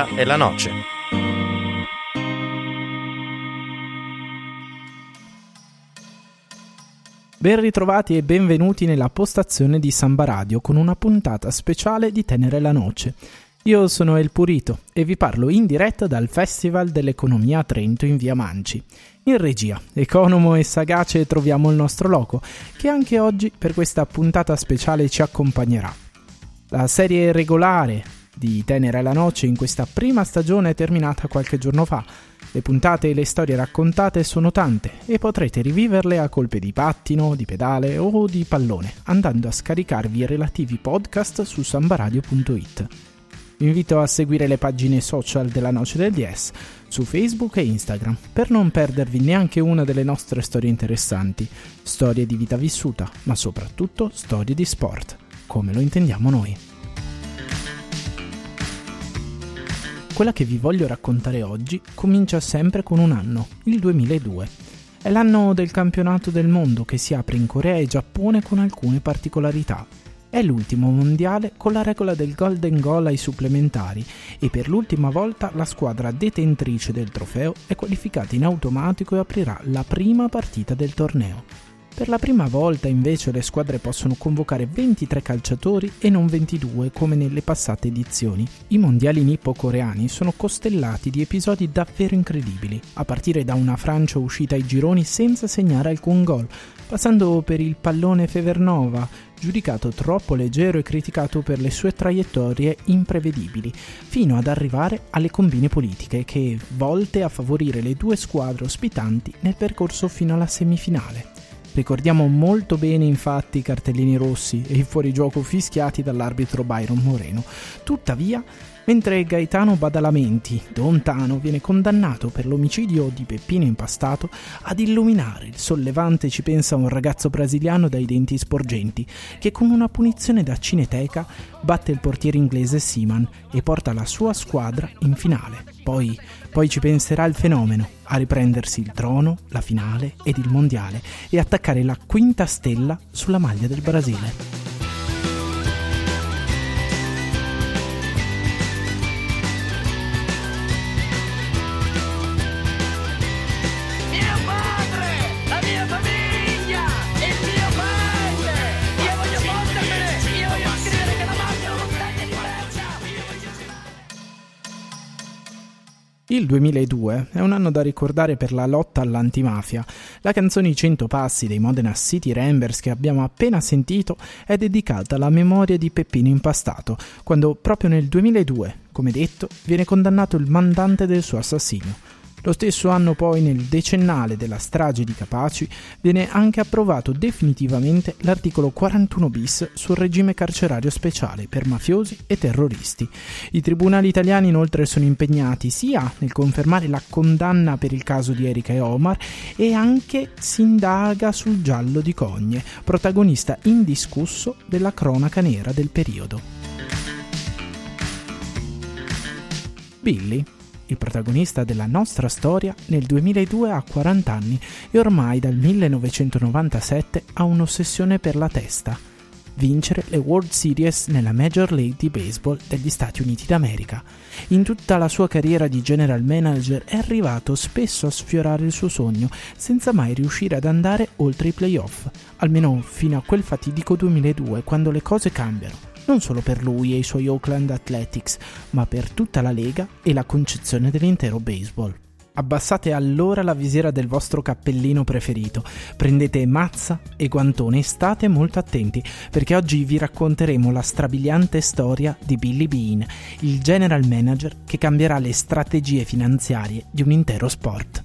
Tenera e la Noce. Ben ritrovati e benvenuti nella postazione di Samba Radio con una puntata speciale di Tenere la Noce. Io sono El Purito e vi parlo in diretta dal Festival dell'Economia a Trento in via Manci. In regia, economo e sagace troviamo il nostro loco, che anche oggi per questa puntata speciale ci accompagnerà. La serie regolare di Tenere la Noce in questa prima stagione terminata qualche giorno fa. Le puntate e le storie raccontate sono tante e potrete riviverle a colpe di pattino, di pedale o di pallone, andando a scaricarvi i relativi podcast su sambaradio.it. Vi invito a seguire le pagine social della Noce del DS su Facebook e Instagram per non perdervi neanche una delle nostre storie interessanti, storie di vita vissuta, ma soprattutto storie di sport, come lo intendiamo noi. Quella che vi voglio raccontare oggi comincia sempre con un anno, il 2002. È l'anno del campionato del mondo che si apre in Corea e Giappone con alcune particolarità. È l'ultimo mondiale con la regola del golden goal ai supplementari e per l'ultima volta la squadra detentrice del trofeo è qualificata in automatico e aprirà la prima partita del torneo. Per la prima volta invece le squadre possono convocare 23 calciatori e non 22 come nelle passate edizioni. I mondiali nippo-coreani sono costellati di episodi davvero incredibili, a partire da una Francia uscita ai gironi senza segnare alcun gol, passando per il pallone Fevernova, giudicato troppo leggero e criticato per le sue traiettorie imprevedibili, fino ad arrivare alle combine politiche che volte a favorire le due squadre ospitanti nel percorso fino alla semifinale. Ricordiamo molto bene infatti i cartellini rossi e i fuorigioco fischiati dall'arbitro Byron Moreno. Tuttavia, mentre Gaetano Badalamenti, lontano, viene condannato per l'omicidio di Peppino Impastato, ad illuminare il sollevante ci pensa un ragazzo brasiliano dai denti sporgenti, che con una punizione da cineteca batte il portiere inglese Seaman e porta la sua squadra in finale. Poi, poi ci penserà il fenomeno a riprendersi il trono, la finale ed il mondiale e attaccare la quinta stella sulla maglia del Brasile. Il 2002 è un anno da ricordare per la lotta all'antimafia. La canzone I 100 passi dei Modena City Rambers che abbiamo appena sentito è dedicata alla memoria di Peppino Impastato, quando proprio nel 2002, come detto, viene condannato il mandante del suo assassinio. Lo stesso anno poi, nel decennale della strage di Capaci, viene anche approvato definitivamente l'articolo 41 bis sul regime carcerario speciale per mafiosi e terroristi. I tribunali italiani inoltre sono impegnati sia nel confermare la condanna per il caso di Erika e Omar e anche si indaga sul giallo di Cogne, protagonista indiscusso della cronaca nera del periodo. Billy il protagonista della nostra storia, nel 2002 ha 40 anni e ormai dal 1997 ha un'ossessione per la testa. Vincere le World Series nella Major League di Baseball degli Stati Uniti d'America. In tutta la sua carriera di general manager è arrivato spesso a sfiorare il suo sogno, senza mai riuscire ad andare oltre i playoff, almeno fino a quel fatidico 2002 quando le cose cambiano non solo per lui e i suoi Oakland Athletics, ma per tutta la lega e la concezione dell'intero baseball. Abbassate allora la visiera del vostro cappellino preferito, prendete mazza e guantone e state molto attenti perché oggi vi racconteremo la strabiliante storia di Billy Bean, il general manager che cambierà le strategie finanziarie di un intero sport.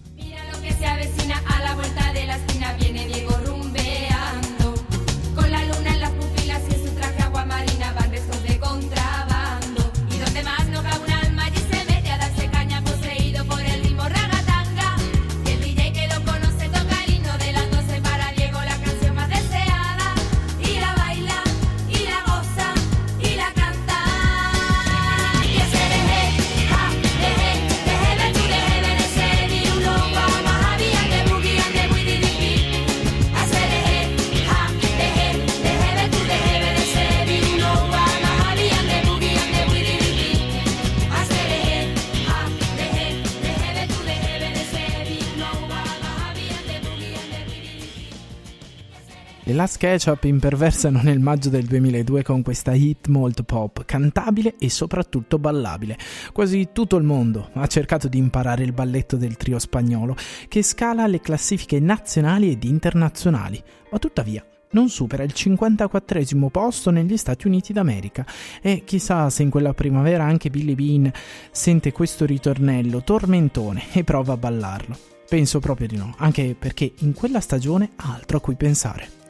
La SketchUp imperversano nel maggio del 2002 con questa hit molto pop, cantabile e soprattutto ballabile. Quasi tutto il mondo ha cercato di imparare il balletto del trio spagnolo, che scala le classifiche nazionali ed internazionali, ma tuttavia non supera il 54 posto negli Stati Uniti d'America e chissà se in quella primavera anche Billy Bean sente questo ritornello tormentone e prova a ballarlo. Penso proprio di no, anche perché in quella stagione ha altro a cui pensare.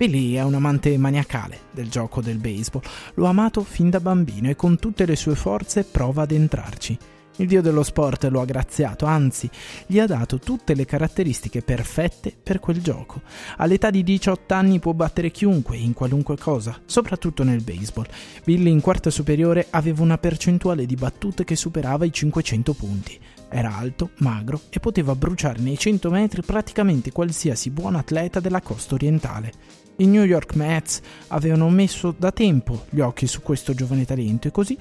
Billy è un amante maniacale del gioco del baseball, lo ha amato fin da bambino e con tutte le sue forze prova ad entrarci. Il dio dello sport lo ha graziato, anzi, gli ha dato tutte le caratteristiche perfette per quel gioco. All'età di 18 anni può battere chiunque in qualunque cosa, soprattutto nel baseball. Billy in quarta superiore aveva una percentuale di battute che superava i 500 punti. Era alto, magro e poteva bruciare nei 100 metri praticamente qualsiasi buon atleta della costa orientale. I New York Mets avevano messo da tempo gli occhi su questo giovane talento e così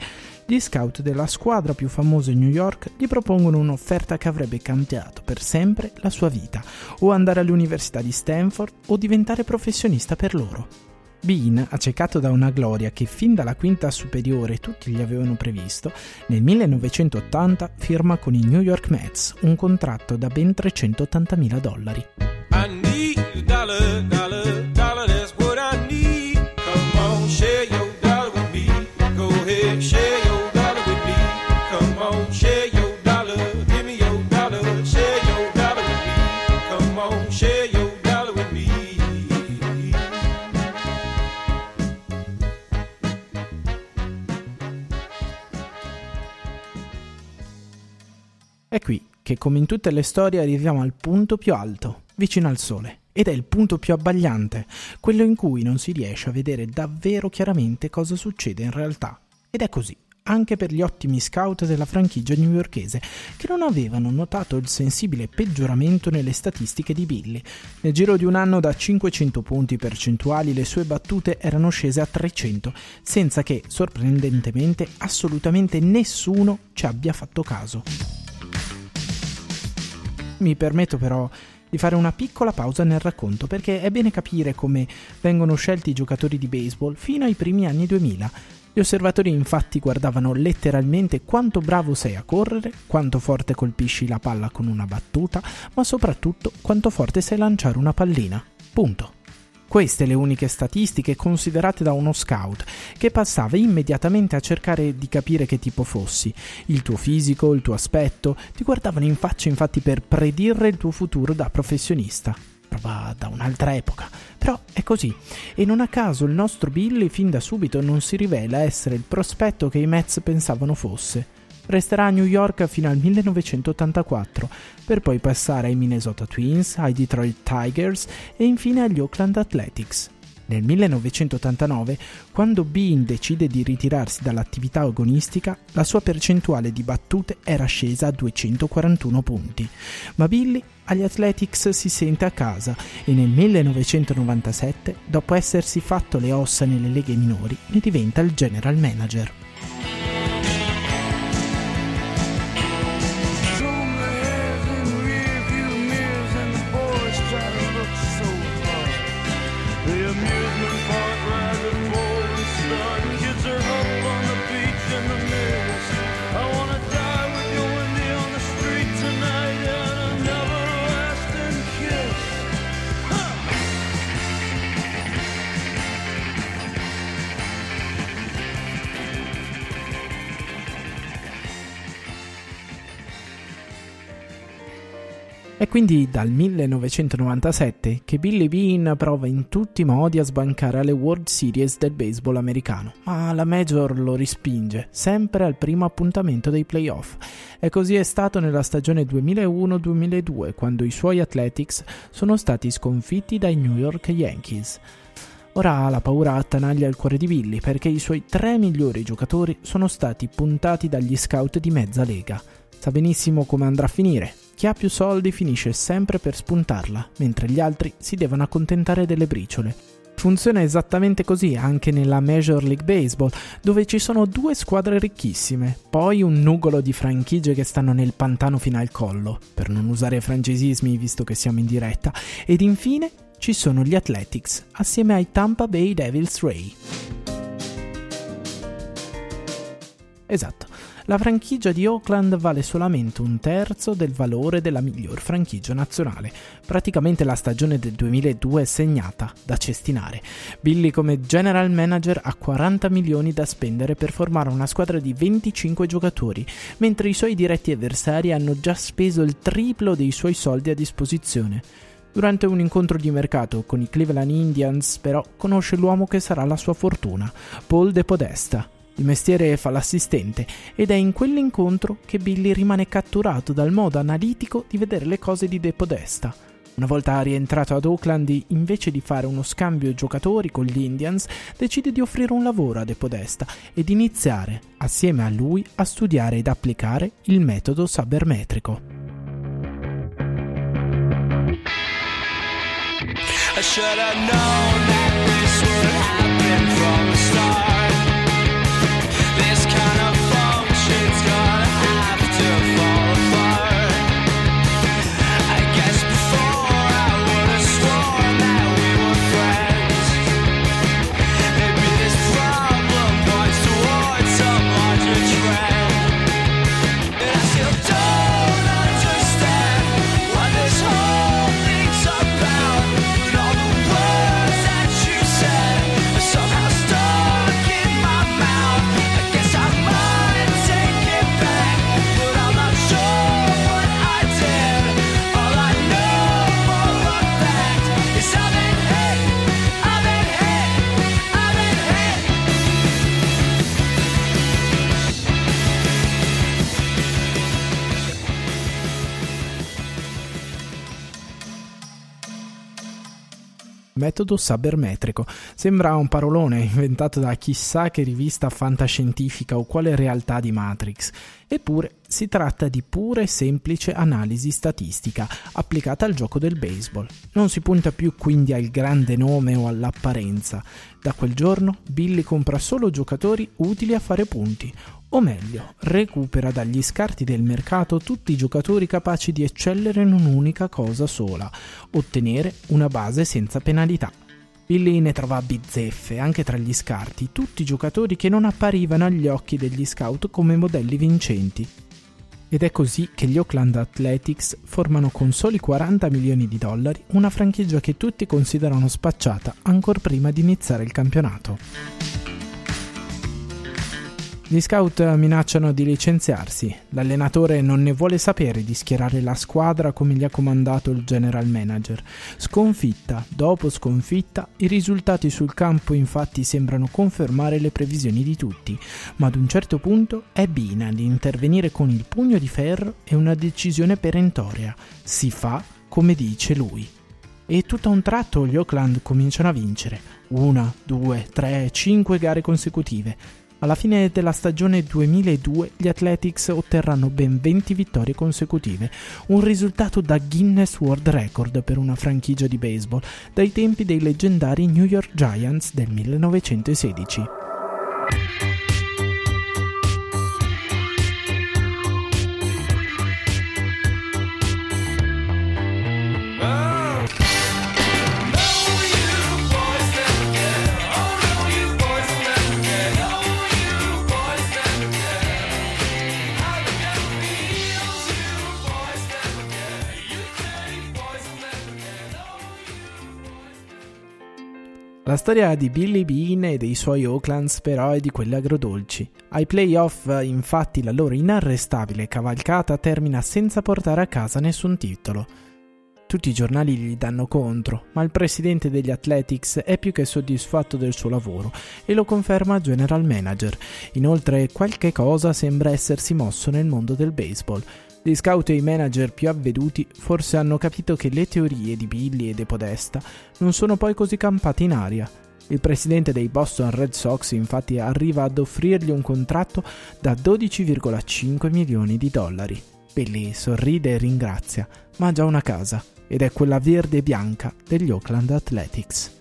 gli scout della squadra più famosa in New York gli propongono un'offerta che avrebbe cambiato per sempre la sua vita, o andare all'università di Stanford o diventare professionista per loro. Bean, accecato da una gloria che fin dalla quinta superiore tutti gli avevano previsto, nel 1980 firma con i New York Mets un contratto da ben 380.000 dollari. È qui che, come in tutte le storie, arriviamo al punto più alto, vicino al sole. Ed è il punto più abbagliante, quello in cui non si riesce a vedere davvero chiaramente cosa succede in realtà. Ed è così anche per gli ottimi scout della franchigia newyorkese, che non avevano notato il sensibile peggioramento nelle statistiche di Billy. Nel giro di un anno da 500 punti percentuali le sue battute erano scese a 300, senza che, sorprendentemente, assolutamente nessuno ci abbia fatto caso. Mi permetto però di fare una piccola pausa nel racconto perché è bene capire come vengono scelti i giocatori di baseball fino ai primi anni 2000. Gli osservatori infatti guardavano letteralmente quanto bravo sei a correre, quanto forte colpisci la palla con una battuta, ma soprattutto quanto forte sai lanciare una pallina. Punto. Queste le uniche statistiche considerate da uno scout, che passava immediatamente a cercare di capire che tipo fossi, il tuo fisico, il tuo aspetto, ti guardavano in faccia infatti per predire il tuo futuro da professionista. Prova da un'altra epoca, però è così. E non a caso il nostro Billy fin da subito non si rivela essere il prospetto che i Mets pensavano fosse resterà a New York fino al 1984, per poi passare ai Minnesota Twins, ai Detroit Tigers e infine agli Oakland Athletics. Nel 1989, quando Bean decide di ritirarsi dall'attività agonistica, la sua percentuale di battute era scesa a 241 punti, ma Billy agli Athletics si sente a casa e nel 1997, dopo essersi fatto le ossa nelle leghe minori, ne diventa il general manager. Quindi dal 1997 che Billy Bean prova in tutti i modi a sbancare alle World Series del baseball americano, ma la Major lo respinge, sempre al primo appuntamento dei playoff. E così è stato nella stagione 2001-2002, quando i suoi Athletics sono stati sconfitti dai New York Yankees. Ora la paura attanaglia il cuore di Billy perché i suoi tre migliori giocatori sono stati puntati dagli scout di mezza lega. Sa benissimo come andrà a finire, chi ha più soldi finisce sempre per spuntarla, mentre gli altri si devono accontentare delle briciole. Funziona esattamente così anche nella Major League Baseball, dove ci sono due squadre ricchissime, poi un nugolo di franchigie che stanno nel pantano fino al collo, per non usare francesismi visto che siamo in diretta, ed infine ci sono gli Athletics assieme ai Tampa Bay Devils Ray. Esatto, la franchigia di Oakland vale solamente un terzo del valore della miglior franchigia nazionale. Praticamente la stagione del 2002 è segnata da cestinare. Billy come general manager ha 40 milioni da spendere per formare una squadra di 25 giocatori, mentre i suoi diretti avversari hanno già speso il triplo dei suoi soldi a disposizione. Durante un incontro di mercato con i Cleveland Indians, però, conosce l'uomo che sarà la sua fortuna, Paul De Podesta. Il mestiere fa l'assistente ed è in quell'incontro che Billy rimane catturato dal modo analitico di vedere le cose di De Podesta. Una volta rientrato ad Oakland, invece di fare uno scambio giocatori con gli Indians, decide di offrire un lavoro a De Podesta ed iniziare, assieme a lui, a studiare ed applicare il metodo sabermetrico. I should have known metodo sabermetrico. Sembra un parolone inventato da chissà che rivista fantascientifica o quale realtà di Matrix. Eppure si tratta di pura e semplice analisi statistica applicata al gioco del baseball. Non si punta più quindi al grande nome o all'apparenza. Da quel giorno Billy compra solo giocatori utili a fare punti, o meglio, recupera dagli scarti del mercato tutti i giocatori capaci di eccellere in un'unica cosa sola, ottenere una base senza penalità. Billy ne trova bizzeffe anche tra gli scarti, tutti giocatori che non apparivano agli occhi degli scout come modelli vincenti. Ed è così che gli Oakland Athletics formano con soli 40 milioni di dollari una franchigia che tutti considerano spacciata ancora prima di iniziare il campionato. Gli scout minacciano di licenziarsi, l'allenatore non ne vuole sapere di schierare la squadra come gli ha comandato il general manager. Sconfitta dopo sconfitta, i risultati sul campo infatti sembrano confermare le previsioni di tutti, ma ad un certo punto è Bina di intervenire con il pugno di ferro e una decisione perentoria. Si fa come dice lui. E tutto a un tratto gli Oakland cominciano a vincere. Una, due, tre, cinque gare consecutive alla fine della stagione 2002 gli Athletics otterranno ben 20 vittorie consecutive, un risultato da Guinness World Record per una franchigia di baseball dai tempi dei leggendari New York Giants del 1916. La storia di Billy Bean e dei suoi Oaklands però è di quelle agrodolci. Ai playoff infatti la loro inarrestabile cavalcata termina senza portare a casa nessun titolo. Tutti i giornali gli danno contro, ma il presidente degli Athletics è più che soddisfatto del suo lavoro e lo conferma general manager. Inoltre qualche cosa sembra essersi mosso nel mondo del baseball. Gli scout e i manager più avveduti forse hanno capito che le teorie di Billy e De Podesta non sono poi così campate in aria. Il presidente dei Boston Red Sox infatti arriva ad offrirgli un contratto da 12,5 milioni di dollari. Billy sorride e ringrazia, ma ha già una casa, ed è quella verde e bianca degli Oakland Athletics.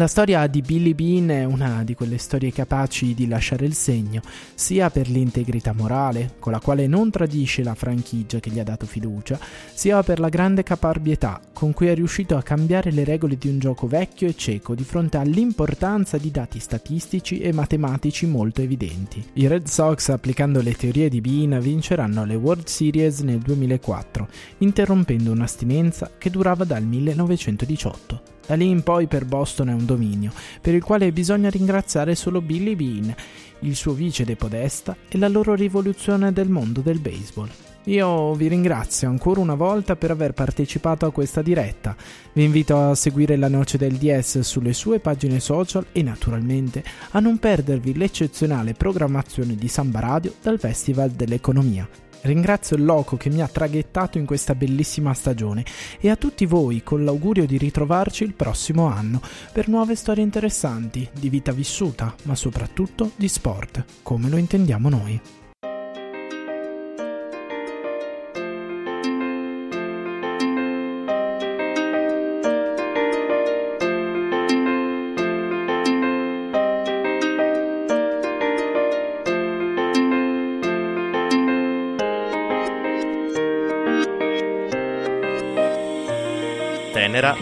La storia di Billy Bean è una di quelle storie capaci di lasciare il segno, sia per l'integrità morale, con la quale non tradisce la franchigia che gli ha dato fiducia, sia per la grande caparbietà con cui è riuscito a cambiare le regole di un gioco vecchio e cieco di fronte all'importanza di dati statistici e matematici molto evidenti. I Red Sox, applicando le teorie di Bean, vinceranno le World Series nel 2004, interrompendo un'astinenza che durava dal 1918. Da lì in poi per Boston è un dominio, per il quale bisogna ringraziare solo Billy Bean, il suo vice de podesta e la loro rivoluzione del mondo del baseball. Io vi ringrazio ancora una volta per aver partecipato a questa diretta. Vi invito a seguire la Noce del DS sulle sue pagine social e naturalmente a non perdervi l'eccezionale programmazione di Samba Radio dal Festival dell'Economia. Ringrazio il Loco che mi ha traghettato in questa bellissima stagione e a tutti voi con l'augurio di ritrovarci il prossimo anno per nuove storie interessanti di vita vissuta, ma soprattutto di sport, come lo intendiamo noi.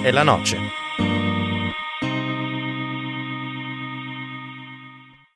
E la noce.